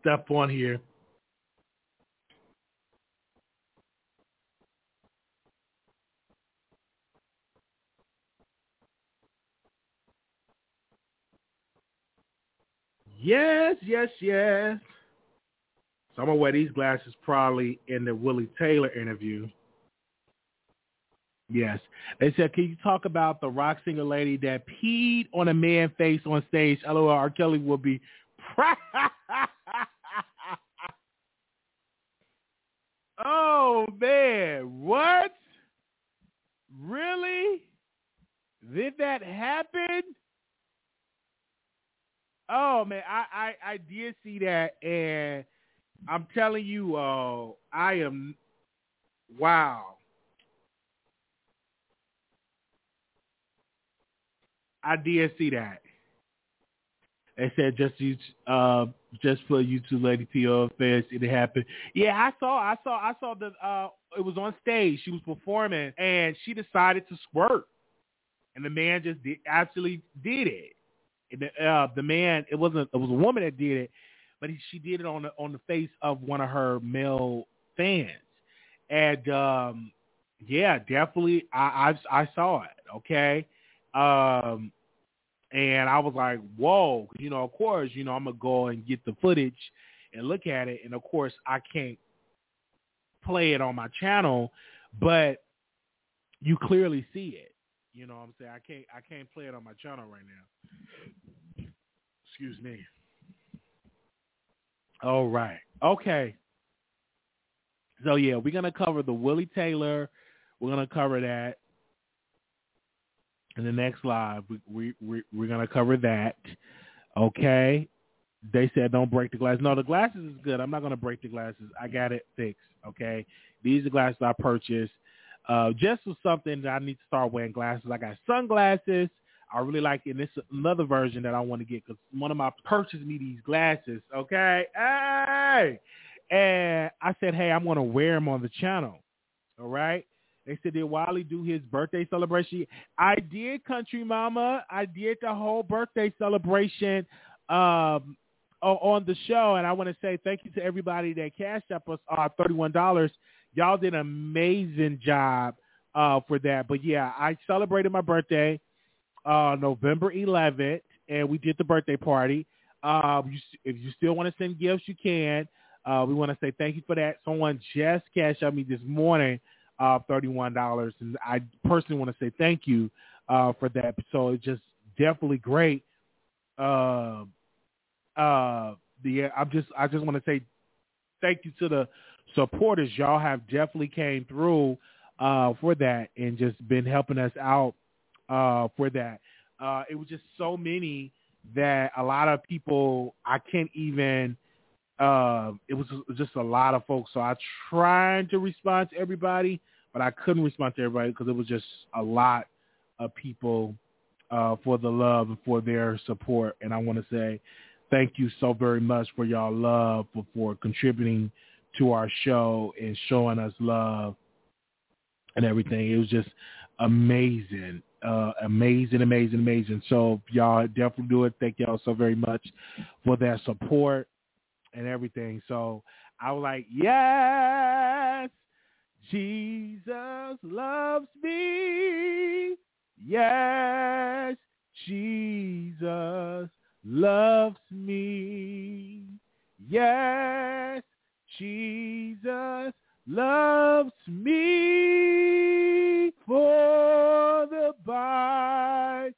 stuff on here. Yes, yes, yes. So I'm gonna wear these glasses probably in the Willie Taylor interview. Yes. They said, can you talk about the rock singer lady that peed on a man face on stage? LOL, R. Kelly will be Oh man, what? Really? Did that happen? Oh man, I, I, I did see that and I'm telling you, uh, I am wow. I did see that. They said just you, uh, just for you YouTube Lady PO fans, it happened. Yeah, I saw, I saw, I saw the. Uh, it was on stage. She was performing, and she decided to squirt, and the man just did, did it. And the, uh, the man, it wasn't, it was a woman that did it, but he, she did it on the on the face of one of her male fans, and um, yeah, definitely, I, I I saw it. Okay. Um, and I was like, whoa, you know, of course, you know, I'm gonna go and get the footage and look at it, and of course, I can't play it on my channel, but you clearly see it. You know what I'm saying? I can't I can't play it on my channel right now. Excuse me. All right. Okay. So yeah, we're gonna cover the Willie Taylor. We're gonna cover that in the next live. We, we, we we're gonna cover that. Okay. They said don't break the glass. No, the glasses is good. I'm not gonna break the glasses. I got it fixed. Okay. These are glasses I purchased. Uh, just for something that I need to start wearing glasses. I got sunglasses. I really like it. And this another version that I want to get because one of my purchased me these glasses. Okay. Hey. And I said, hey, I'm going to wear them on the channel. All right. They said, did Wiley do his birthday celebration? I did, Country Mama. I did the whole birthday celebration um, on the show. And I want to say thank you to everybody that cashed up us uh, $31. Y'all did an amazing job uh, for that. But, yeah, I celebrated my birthday uh, November 11th, and we did the birthday party. Uh, if you still want to send gifts, you can. Uh, we want to say thank you for that. Someone just cashed out me this morning uh, $31. And I personally want to say thank you uh, for that. So it's just definitely great. Uh, uh, the I'm just I just want to say thank you to the supporters. Y'all have definitely came through uh, for that and just been helping us out uh, for that. Uh, it was just so many that a lot of people I can't even. Uh, it was just a lot of folks, so I tried to respond to everybody, but I couldn't respond to everybody because it was just a lot of people uh, for the love and for their support. And I want to say thank you so very much for y'all love, for, for contributing to our show and showing us love and everything. It was just amazing, uh, amazing, amazing, amazing. So y'all definitely do it. Thank y'all so very much for that support and everything. So I was like, yes, Jesus loves me. Yes, Jesus loves me. Yes, Jesus loves me. For the Bible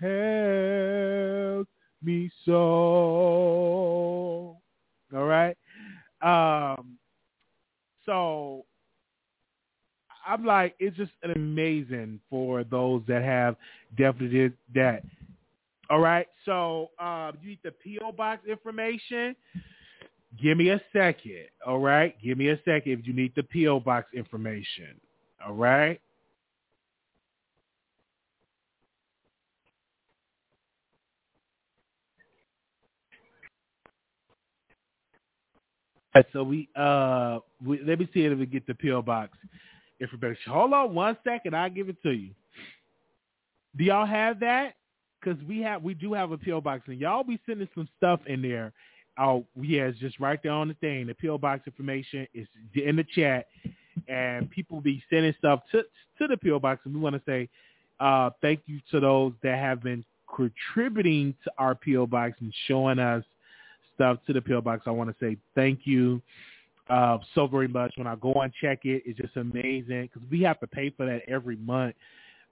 tells me so. All right. Um, so I'm like, it's just amazing for those that have definitely did that. All right. So uh, you need the PO box information. Give me a second. All right. Give me a second if you need the PO box information. All right. So we uh we, let me see if we get the PO box information. Hold on one second, I'll give it to you. Do y'all have that? Because we have we do have a PO box, and y'all be sending some stuff in there. Oh yeah, it's just right there on the thing. The PO box information is in the chat, and people be sending stuff to to the PO box, and we want to say uh, thank you to those that have been contributing to our PO box and showing us stuff to the PO box. I want to say thank you uh, so very much. When I go and check it, it's just amazing because we have to pay for that every month.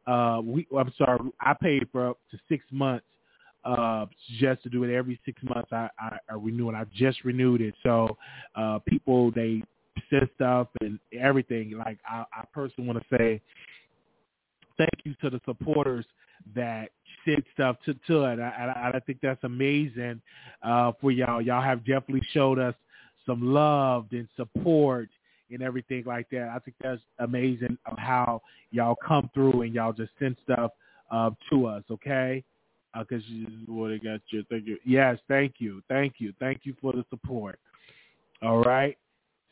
Uh, we, I'm sorry, I paid for up to six months uh, just to do it every six months. I, I, I renew it. I just renewed it. So uh, people they send stuff and everything. Like I, I personally want to say thank you to the supporters that send stuff to to it. I, I, I think that's amazing uh, for y'all. Y'all have definitely showed us some love and support and everything like that. I think that's amazing of how y'all come through and y'all just send stuff uh, to us. Okay. Because uh, you have got your thank you. Yes, thank you, thank you, thank you for the support. All right.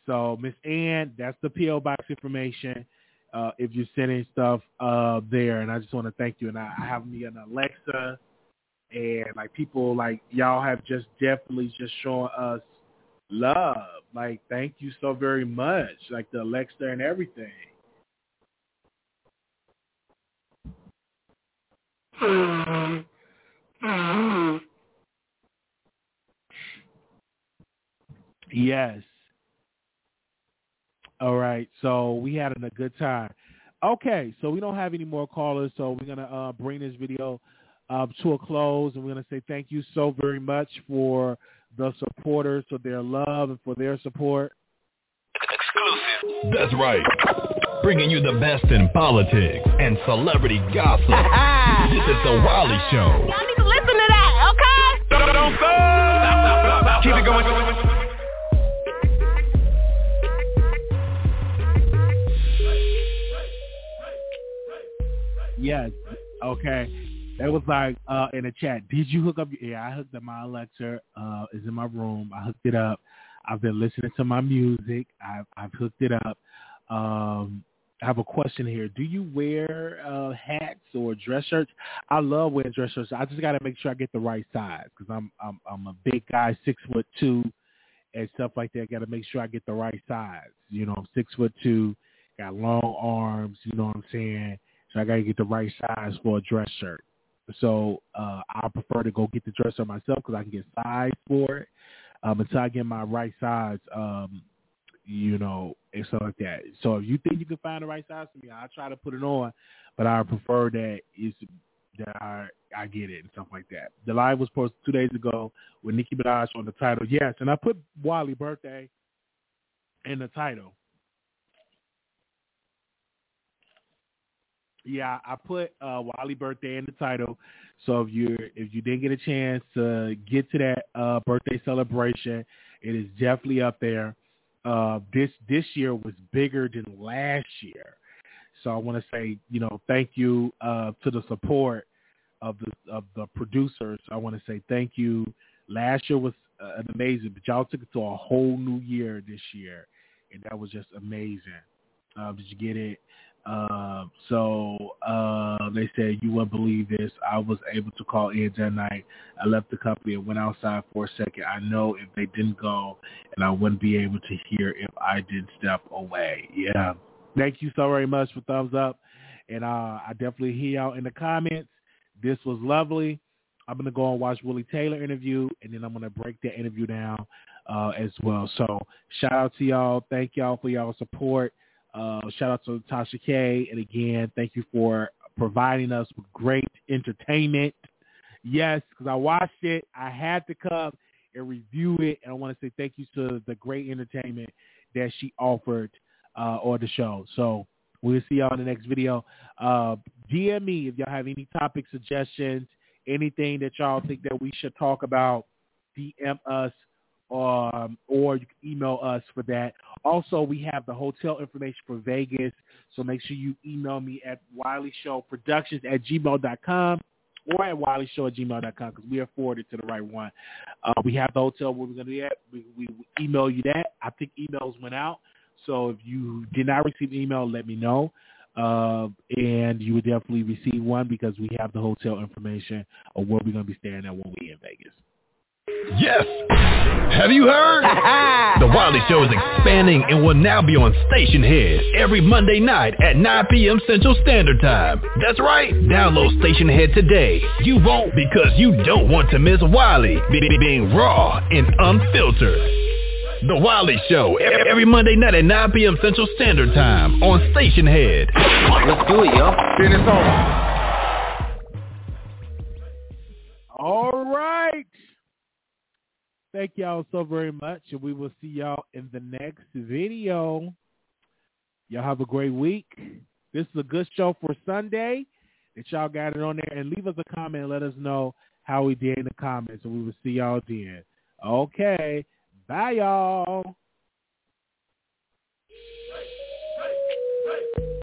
So Miss Ann, that's the PO box information uh, if you're sending stuff uh, there. And I just want to thank you. And I, I have me an Alexa, and like people like y'all have just definitely just shown us love. Like thank you so very much. Like the Alexa and everything. Yes. All right. So we had a good time. Okay. So we don't have any more callers. So we're gonna uh, bring this video uh, to a close, and we're gonna say thank you so very much for the supporters, for their love, and for their support. Exclusive. That's right. Bringing you the best in politics and celebrity gossip. this is the Wiley Show. Y'all need to listen to that, okay? Don't, don't stop. Keep it going. Yes. Okay. It was like uh, in the chat. Did you hook up? Yeah, I hooked up my Alexa. Uh, is in my room. I hooked it up. I've been listening to my music. I've I've hooked it up. Um, I have a question here. Do you wear uh, hats or dress shirts? I love wearing dress shirts. I just got to make sure I get the right size because I'm I'm I'm a big guy, six foot two, and stuff like that. Got to make sure I get the right size. You know, I'm six foot two, got long arms. You know what I'm saying? So I got to get the right size for a dress shirt. So uh, I prefer to go get the dress shirt myself because I can get size for it. Um, until I get my right size, um, you know, and stuff like that. So if you think you can find the right size for me, I'll try to put it on, but I prefer that is that I I get it and stuff like that. The live was posted two days ago with Nicki Minaj on the title. Yes, and I put Wiley birthday in the title. Yeah, I put uh, Wiley birthday in the title. So if you if you didn't get a chance to get to that uh, birthday celebration, it is definitely up there. Uh, this this year was bigger than last year, so I want to say you know thank you uh, to the support of the of the producers. I want to say thank you. Last year was uh, amazing, but y'all took it to a whole new year this year, and that was just amazing. Uh, did you get it? Uh, so uh, they said you wouldn't believe this. I was able to call in that night. I left the company and went outside for a second. I know if they didn't go, and I wouldn't be able to hear if I didn't step away. Yeah. Thank you so very much for thumbs up, and uh, I definitely hear y'all in the comments. This was lovely. I'm gonna go and watch Willie Taylor interview, and then I'm gonna break that interview down uh, as well. So shout out to y'all. Thank y'all for y'all support. Uh, shout out to Tasha K. And again, thank you for providing us with great entertainment. Yes, because I watched it. I had to come and review it. And I want to say thank you to the great entertainment that she offered uh, on the show. So we'll see y'all in the next video. Uh, DM me if y'all have any topic suggestions, anything that y'all think that we should talk about. DM us um, or you can email us for that. Also, we have the hotel information for Vegas, so make sure you email me at WileyShowProductions at gmail.com or at WileyShow at gmail.com because we are forwarded to the right one. Uh, we have the hotel where we're going to be at. We, we email you that. I think emails went out. So if you did not receive an email, let me know. Uh, and you would definitely receive one because we have the hotel information of where we're going to be staying at when we're in Vegas. Yes. Have you heard? the Wiley Show is expanding and will now be on Stationhead every Monday night at 9 p.m. Central Standard Time. That's right. Download Stationhead today. You won't because you don't want to miss Wiley being raw and unfiltered. The Wiley Show every Monday night at 9 p.m. Central Standard Time on Stationhead. Let's do it, yo. Then it's on. All right. Thank y'all so very much, and we will see y'all in the next video. Y'all have a great week. This is a good show for Sunday that y'all got it on there. And leave us a comment. Let us know how we did in the comments, and we will see y'all then. Okay. Bye, y'all. Hey, hey, hey.